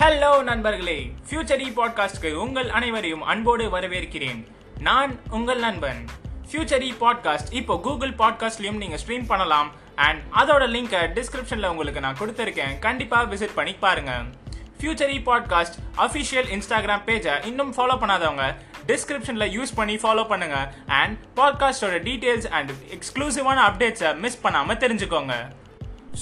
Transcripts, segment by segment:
Hello நண்பர்களே. ஃபியூச்சரி பாட்காஸ்ட்க்கு உங்கள் அனைவரையும் அன்போடு வரவேற்கிறேன். நான் உங்கள் நண்பன். ஃபியூச்சரி பாட்காஸ்ட் இப்போ கூகுள் பாட்காஸ்ட்லையும் நீங்கள் ஸ்ட்ரீம் பண்ணலாம். அண்ட் அதோட லிங்கை டிஸ்கிரிப்ஷனில் உங்களுக்கு நான் கொடுத்துருக்கேன். கண்டிப்பாக விசிட் பண்ணி பாருங்க. ஃபியூச்சரி பாட்காஸ்ட் அஃபிஷியல் இன்ஸ்டாகிராம் பேஜை இன்னும் ஃபாலோ பண்ணாதவங்க டிஸ்கிரிப்ஷனில் யூஸ் பண்ணி ஃபாலோ பண்ணுங்க. அண்ட் பாட்காஸ்டோட டீட்டெயில்ஸ் அண்ட் எக்ஸ்க்ளூசிவான அப்டேட்ஸை மிஸ் பண்ணாமல் தெரிஞ்சுக்கோங்க.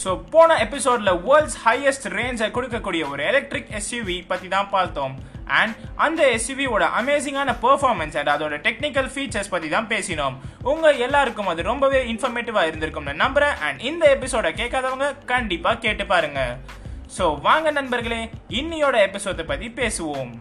ஸோ போன எபிசோடில் வேர்ல்ட்ஸ் ஹையஸ்ட் ரேஞ்சை கொடுக்கக்கூடிய ஒரு எலக்ட்ரிக் எஸ்யூவி பற்றி தான் பார்த்தோம். அண்ட் அந்த எஸ்யூவியோட அமேசிங்கான பெர்ஃபார்மன்ஸ் அண்ட் அதோட டெக்னிக்கல் ஃபீச்சர்ஸ் பற்றி தான் பேசினோம். உங்கள் எல்லாருக்கும் அது ரொம்பவே இன்ஃபர்மேட்டிவாக இருந்திருக்கும்னு நம்புகிறேன் அண்ட் இந்த எபிசோட கேட்காதவங்க கண்டிப்பாக கேட்டு பாருங்க. ஸோ வாங்க நண்பர்களே இன்னியோட எபிசோடை பற்றி பேசுவோம்.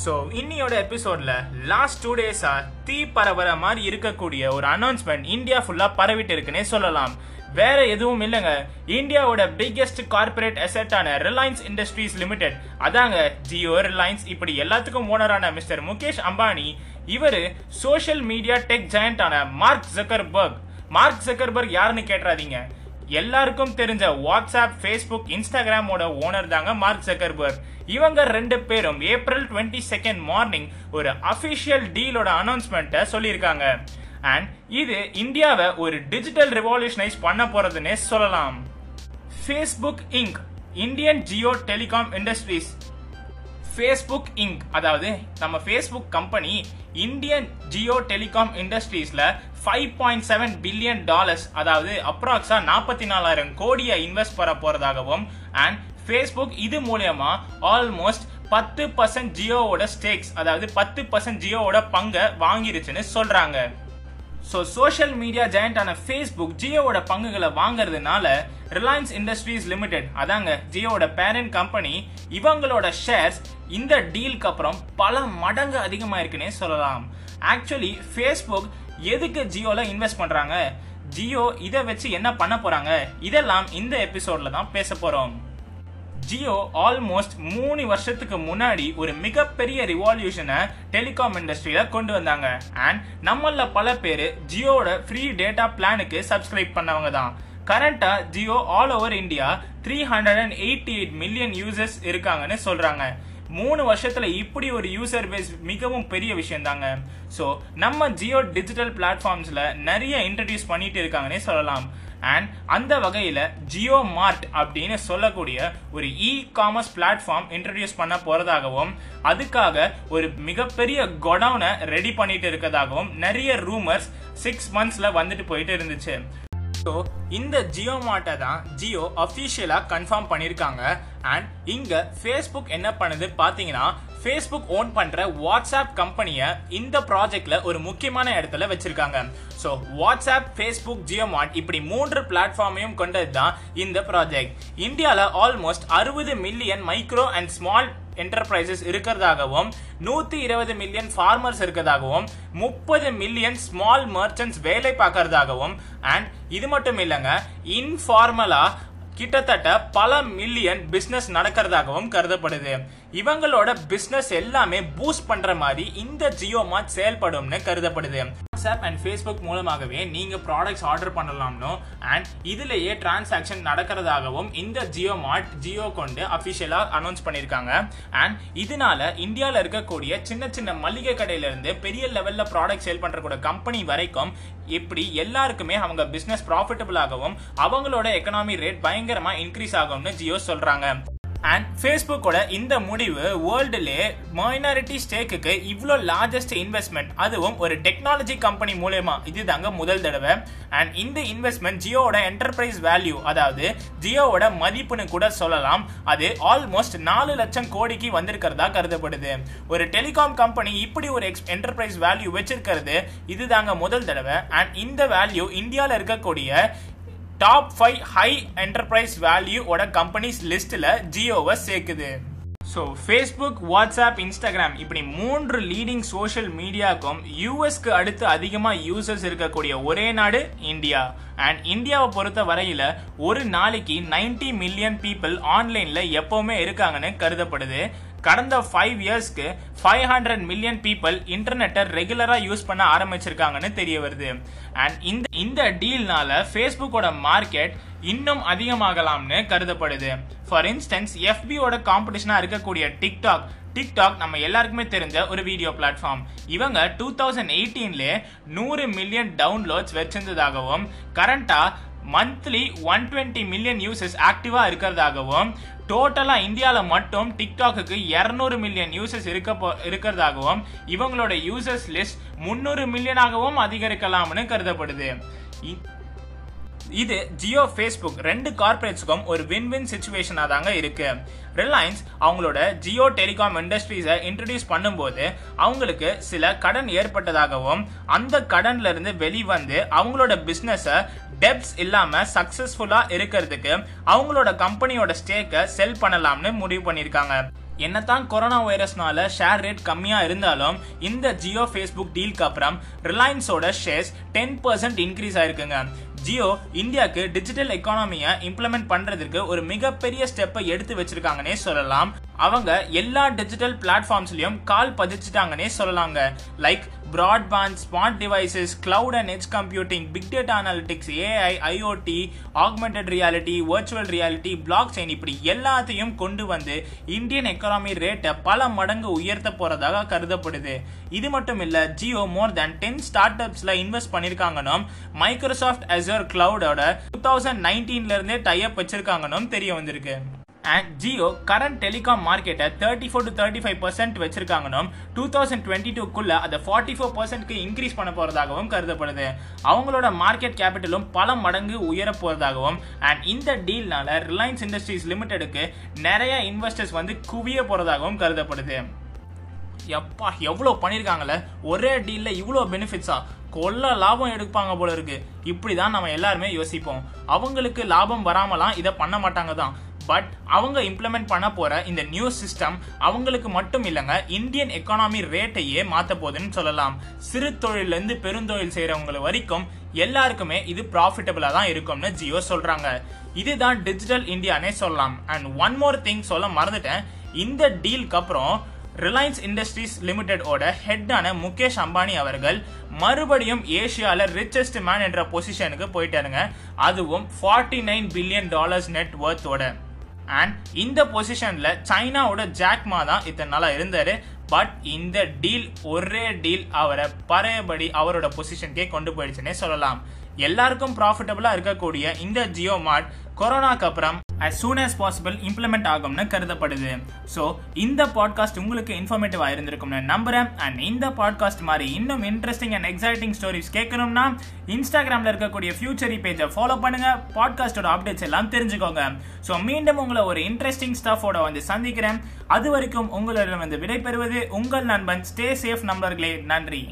ஸோ இன்னியோட எபிசோடில் லாஸ்ட் டூ டேஸாக தீ பரவற மாதிரி இருக்கக்கூடிய ஒரு அனௌன்ஸ்மெண்ட் இந்தியா ஃபுல்லாக பரவிட்டு இருக்குன்னே சொல்லலாம். வேற எதுவும் இல்லைங்க. இந்தியாவோட பிக்கெஸ்ட் கார்பரேட் அசெட்டான ரிலையன்ஸ் இண்டஸ்ட்ரீஸ் லிமிடெட் அதாங்க ஜியோ ரிலையன்ஸ் இப்படி எல்லாத்துக்கும் ஓனரான மிஸ்டர் முகேஷ் அம்பானி இவரு சோஷியல் மீடியா டெக் ஜெயண்டான மார்க் ஜக்கர்பர்க் மார்க் ஜக்கர்பர்க் யாருன்னு கேட்டுறாதீங்க. எல்லாருக்கும் தெரிஞ்ச வாட்ஸ்அப் ஃபேஸ்புக் இன்ஸ்டாகிராமோட ஓனர் தாங்க மார்க் ஜக்கர்பர்க் இவங்க ரெண்டு பேரும் ஏப்ரல் டுவெண்ட்டி செகண்ட் மார்னிங் ஒரு அஃபிஷியல் டீலோட அனௌன்ஸ்மெண்ட்டை சொல்லியிருக்காங்க. அண்ட் இது இந்தியாவை ஒரு டிஜிட்டல் ரெவல்யூஷனைஸ் பண்ண போறதுன்னே சொல்லலாம். Facebook Inc Indian Jio telecom industries Facebook Inc அதாவது நம்ம Facebook company Indian Jio telecom இண்டஸ்ட்ரீஸில் five point seven billion dollars அதாவது அப்ராக்ஸா நாற்பத்தி நாலாயிரம் கோடியை இன்வெஸ்ட் பண்ண போகிறதாகவும் அண்ட் ஃபேஸ்புக் இது மூலயமா ஆல்மோஸ்ட் பத்து பர்சன்ட் ஜியோவோட ஸ்டேக்ஸ் அதாவது பத்து பர்சன்ட் ஜியோவோட பங்கை வாங்கிருச்சுன்னு சொல்கிறாங்க ஸோ சோஷியல் மீடியா ஜெயண்டான ஃபேஸ்புக் ஜியோவோட பங்குகளை வாங்குறதுனால ரிலையன்ஸ் இண்டஸ்ட்ரீஸ் லிமிடெட் அதாங்க ஜியோவோட பேரண்ட் கம்பெனி இவங்களோட ஷேர்ஸ் இந்த டீலுக்கு அப்புறம் பல மடங்கு அதிகமாயிருக்குன்னே சொல்லலாம். ஆக்சுவலி ஃபேஸ்புக் எதுக்கு ஜியோல இன்வெஸ்ட் பண்றாங்க? ஜியோ இதை வச்சு என்ன பண்ண போறாங்க? இதெல்லாம் இந்த எபிசோட்ல தான் பேச போறோம். ஜியோ ஆல்மோஸ்ட் மூணு வருஷத்துக்கு முன்னாடி ஒரு மிகப்பெரிய ரிவால்யூஷனை டெலிகாம் இண்டஸ்ட்ரியில கொண்டு வந்தாங்க. அண்ட் நம்மள பல பேர் ஜியோட ஃப்ரீ டேட்டா பிளானுக்கு சப்ஸ்கிரைப் பண்ணவங்க தான். கரண்டா Jio all over India three hundred and eighty eight million users இருக்காங்கன்னு சொல்றாங்க. மூணு வருஷத்துல இப்படி ஒரு யூசர் பேஸ் மிகவும் பெரிய விஷயம் தாங்க ஸோ நம்ம ஜியோ டிஜிட்டல் பிளாட்ஃபார்ம்ஸில் நிறைய இன்ட்ரடியூஸ் பண்ணிட்டு இருக்காங்கன்னே சொல்லலாம். அண்ட் அந்த வகையில் ஜியோ மார்ட் அப்படின்னு சொல்லக்கூடிய ஒரு இ காமர்ஸ் பிளாட்ஃபார்ம் இன்ட்ரடியூஸ் பண்ண போகிறதாகவும் அதுக்காக ஒரு மிகப்பெரிய கொடவுனை ரெடி பண்ணிட்டு இருக்கதாகவும் நிறைய ரூமர்ஸ் சிக்ஸ் மந்த்ஸில் வந்துட்டு போயிட்டு இருந்துச்சு. ஸோ இந்த ஜியோ மார்ட்டை தான் ஜியோ அஃபிஷியலாக கன்ஃபார்ம் பண்ணியிருக்காங்க அண்ட் இங்கே ஃபேஸ்புக் என்ன பண்ணுது பார்த்தீங்கன்னா ஃபேஸ்புக் ஓன் பண்ற வாட்ஸ்அப் கம்பெனியை இந்த ப்ராஜெக்ட்ல ஒரு முக்கியமான இடத்துல வச்சிருக்காங்க. ஸோ வாட்ஸ்அப் ஃபேஸ்புக் ஜியோமார்ட் இப்படி மூன்று பிளாட்ஃபார்மையும் கொண்டது தான் இந்த ப்ராஜெக்ட் இந்தியாவில் ஆல்மோஸ்ட் அறுபது million micro and small enterprises இருக்கிறதாகவும் நூத்தி இருபது மில்லியன் ஃபார்மர்ஸ் இருக்கிறதாகவும் முப்பது மில்லியன் ஸ்மால் மர்ச்சன்ட்ஸ் வேலை பார்க்கறதாகவும் அண்ட் இது மட்டும் இல்லைங்க இன்ஃபார்மலா கிட்டத்தட்ட பல மில்லியன் பிஸ்னஸ் நடக்கிறதாகவும் கருதப்படுது. இவங்களோட பிஸ்னஸ் எல்லாமே பூஸ்ட் பண்ற மாதிரி இந்த ஜியோ மார்ட் செயல்படும்னு கருதப்படுது. வாட்ஸ்அப் அண்ட் ஃபேஸ்புக் மூலமாகவே நீங்க ப்ராடக்ட்ஸ் ஆர்டர் பண்ணலாம்னு அண்ட் இதுலயே டிரான்சாக்ஷன் நடக்கிறதாகவும் இந்த ஜியோ மார்ட் ஜியோ கொண்டு அபிஷியலா அனௌன்ஸ் பண்ணிருக்காங்க. அண்ட் இதனால இந்தியாவில் இருக்கக்கூடிய சின்ன சின்ன மளிகை கடையில இருந்து பெரிய லெவல்ல ப்ராடக்ட் சேல் பண்றக்கூடிய கம்பெனி வரைக்கும் இப்படி எல்லாருக்குமே அவங்க பிசினஸ் ப்ராஃபிட்டபிள் ஆகவும் அவங்களோட எக்கனாமி ரேட் பயங்கரமா இன்க்ரீஸ் ஆகும்னு ஜியோ சொல்றாங்க. அண்ட் ஃபேஸ்புக்கோட இந்த முடிவு வேர்ல்டுலே மைனாரிட்டி ஸ்டேக்குக்கு இவ்வளோ லார்ஜஸ்ட் இன்வெஸ்ட்மெண்ட் அதுவும் ஒரு டெக்னாலஜி கம்பெனி மூலயமா. இது தாங்க முதல் தடவை. அண்ட் இந்த இன்வெஸ்ட்மெண்ட் ஜியோவோட என்டர்பிரைஸ் வேல்யூ அதாவது ஜியோவோட மதிப்புன்னு கூட சொல்லலாம். அது ஆல்மோஸ்ட் நாலு லட்சம் கோடிக்கு வந்திருக்கிறதா கருதப்படுது. ஒரு டெலிகாம் கம்பெனி இப்படி ஒரு எக்ஸ் என்டர்பிரைஸ் வேல்யூ வச்சிருக்கிறது. இது தாங்க முதல் தடவை. அண்ட் இந்த வேல்யூ இந்தியாவில் இருக்கக்கூடிய டாப் ஃபைவ் ஹை என்டர்பிரைஸ் வேல்யூவோட கம்பெனிஸ் லிஸ்ட்டில் ஜியோவை சேர்க்குது. ஸோ ஃபேஸ்புக் வாட்ஸ்அப் இன்ஸ்டாகிராம் இப்படி மூன்று லீடிங் சோஷியல் மீடியாவுக்கும் யூஎஸ்க்கு அடுத்து அதிகமாக யூசர்ஸ் இருக்கக்கூடிய ஒரே நாடு இந்தியா. அண்ட் இந்தியாவை பொறுத்த வரையில் ஒரு நாளைக்கு நைன்டி மில்லியன் பீப்புள் ஆன்லைனில் எப்போவுமே இருக்காங்கன்னு கருதப்படுது. கடந்த ஃபைவ் இயர்ஸ்க்கு ஃபைவ் ஹண்ட்ரட் மில்லியன் பீப்புள் இன்டர்நெட்டை ரெகுலராக யூஸ் பண்ண ஆரம்பிச்சிருக்காங்கன்னு தெரிய வருது. அண்ட் இந்த இந்த டீல்னால ஃபேஸ்புக்கோட மார்க்கெட் இன்னும் அதிகமாகலாம்னு கருதப்படுது. ஃபார் இன்ஸ்டன்ஸ் எஃபியோட காம்படிஷனாக இருக்கக்கூடிய டிக்டாக் டிக்டாக் நம்ம எல்லாருக்குமே தெரிஞ்ச ஒரு வீடியோ பிளாட்ஃபார்ம் இவங்க டூ தௌசண்ட் எயிட்டீன்லேயே நூறு மில்லியன் டவுன்லோட்ஸ் வச்சிருந்ததாகவும் கரண்ட்டாக monthly one twenty million users ஆக்டிவா இருக்கிறதாகவும் டோட்டலா இந்தியாவில் மட்டும் டிக்டாக்கு இரநூறு மில்லியன் யூசர்ஸ் இருக்க போ- இருக்கிறதாகவும் இவங்களோட யூசர்ஸ் லிஸ்ட் முந்நூறு மில்லியனாகவும் அதிகரிக்கலாம்னு கருதப்படுது. இது ஜியோ ஃபேஸ்புக் ரெண்டு கார்பரேட்ஸுக்கும் ஒரு வின் வின் சுச்சுவேஷனாக தாங்க இருக்கு. ரிலையன்ஸ் அவங்களோட ஜியோ டெலிகாம் இண்டஸ்ட்ரீஸை இன்ட்ரடியூஸ் பண்ணும்போது அவங்களுக்கு சில கடன் ஏற்பட்டதாகவும் அந்த கடன்லேருந்து வெளிவந்து அவங்களோட பிஸ்னஸை டெப்ஸ் இல்லாமல் சக்ஸஸ்ஃபுல்லாக இருக்கிறதுக்கு அவங்களோட கம்பெனியோட ஸ்டேக்கை செல் பண்ணலாம்னு முடிவு பண்ணியிருக்காங்க. என்னதான் கொரோனா வைரஸ்னால ஷேர் ரேட் கம்மியாக இருந்தாலும் இந்த ஜியோ ஃபேஸ்புக் டீலுக்கு அப்புறம் ரிலையன்ஸோட ஷேர்ஸ் டென் பர்சன்ட் இன்க்ரீஸ் ஆயிருக்குங்க. ஜியோ இந்தியாவுக்கு டிஜிட்டல் எக்கானமியை இம்ப்ளிமெண்ட் பண்ணுறதுக்கு ஒரு மிகப்பெரிய ஸ்டெப்பை எடுத்து வச்சிருக்காங்கன்னே சொல்லலாம். அவங்க எல்லா டிஜிட்டல் பிளாட்ஃபார்ம்ஸ்லயும் கால் பதிச்சுட்டாங்கன்னே சொல்லலாங்க. Like broadband smart devices cloud and edge computing big data analytics AI IoT augmented reality virtual reality blockchain இப்படி எல்லாத்தையும் கொண்டு வந்து இந்தியன் எக்கனாமி ரேட்டை பல மடங்கு உயர்த்த போறதாக கருதப்படுது. இது மட்டும் இல்ல Jio more than ten start அப்ஸ்ல invest பண்ணிருக்காங்கன்னும் மைக்ரோசாஃப்ட் அசர் கிளவுடோட டூ தௌசண்ட் நைன்டீன்ல இருந்தே டைப் வச்சிருக்காங்கன்னு தெரிய வந்திருக்கு. அண்ட் ஜியோ கரண்ட் டெலிகாம் மார்க்கெட்டை thirty four to thirty five percent வச்சிருக்காங்கன்னு டூ தௌசண்ட் டுவெண்ட்டி டூக்குள்ள அதை ஃபார்ட்டி ஃபோர் பர்சன்ட்க்கு இன்க்ரீஸ் பண்ண போறதாகவும் கருதப்படுது. அவங்களோட மார்க்கெட் கேபிட்டலும் பல மடங்கு உயர போறதாகவும் அண்ட் இந்த டீல்னால ரிலையன்ஸ் இண்டஸ்ட்ரீஸ் லிமிடெடுக்கு நிறைய இன்வெஸ்டர்ஸ் வந்து குவிய போறதாகவும் கருதப்படுது. எப்பா எவ்வளோ பண்ணியிருக்காங்களே ஒரே டீலில் இவ்வளோ பெனிஃபிட்ஸா கொள்ள லாபம் எடுப்பாங்க போல இருக்கு. இப்படி தான் நம்ம எல்லாருமே யோசிப்போம். அவங்களுக்கு லாபம் வராமலாம் இதை பண்ண மாட்டாங்க தான். பட் அவங்க இம்ப்ளிமெண்ட் பண்ண போற இந்த நியூ சிஸ்டம் அவங்களுக்கு மட்டும் இல்லைங்க இந்தியன் எக்கானமி ரேட்டையே மாத்த போகுதுன்னு சொல்லலாம். சிறு தொழிலேருந்து பெருந்தொழில் செய்யறவங்க வரைக்கும் எல்லாருக்குமே இது ப்ராஃபிட்டபிளா தான் இருக்கும்னு ஜியோ சொல்றாங்க. இதுதான் டிஜிட்டல் இந்தியானே சொல்லலாம். அண்ட் ஒன் மோர் திங் சொல்ல மறந்துட்டேன். இந்த டீலுக்கு அப்புறம் ரிலையன்ஸ் இண்டஸ்ட்ரீஸ் லிமிடெடோட ஹெட்டான முகேஷ் அம்பானி அவர்கள் மறுபடியும் ஏசியால ரிச்சஸ்ட் மேன் என்ற பொசிஷனுக்கு போயிட்டாருங்க. அதுவும் forty nine billion dollars net ஒர்த்தோட and இந்த பொசிஷன்ல சைனாவோட ஜாக்மா தான் இத்தனை நாளா இருந்தாரு. பட் இந்த டீல் ஒரே டீல் அவரை பழையபடி அவரோட பொசிஷனுக்கே கொண்டு போயிடுச்சுன்னே சொல்லலாம். எல்லாருக்கும் ப்ராஃபிட்டபுளாக இருக்கக்கூடிய இந்த ஜியோ மார்ட் கொரோனாக்கு அப்புறம் as soon as possible implement ஆகும்னு கருதப்படுது. ஸோ இந்த பாட்காஸ்ட் உங்களுக்கு இன்ஃபர்மேட்டிவாக இருந்திருக்கும்னு நம்புகிறேன் அண்ட் இந்த பாட்காஸ்ட் மாதிரி இன்னும் இன்ட்ரெஸ்டிங் அண்ட் எக்ஸைட்டிங் ஸ்டோரிஸ் கேட்கணும்னா இன்ஸ்டாகிராம்ல இருக்கக்கூடிய ஃபியூச்சரி பேஜை ஃபாலோ பண்ணுங்க. பாட்காஸ்டோட அப்டேட்ஸ் எல்லாம் தெரிஞ்சுக்கோங்க. ஸோ மீண்டும் உங்களை ஒரு இன்ட்ரெஸ்டிங் ஸ்டாஃபோட வந்து சந்திக்கிறேன். அது வரைக்கும் உங்களிடம் வந்து விடைபெறுவது உங்கள் நண்பன். ஸ்டே சேஃப் நம்பர்களே நன்றி.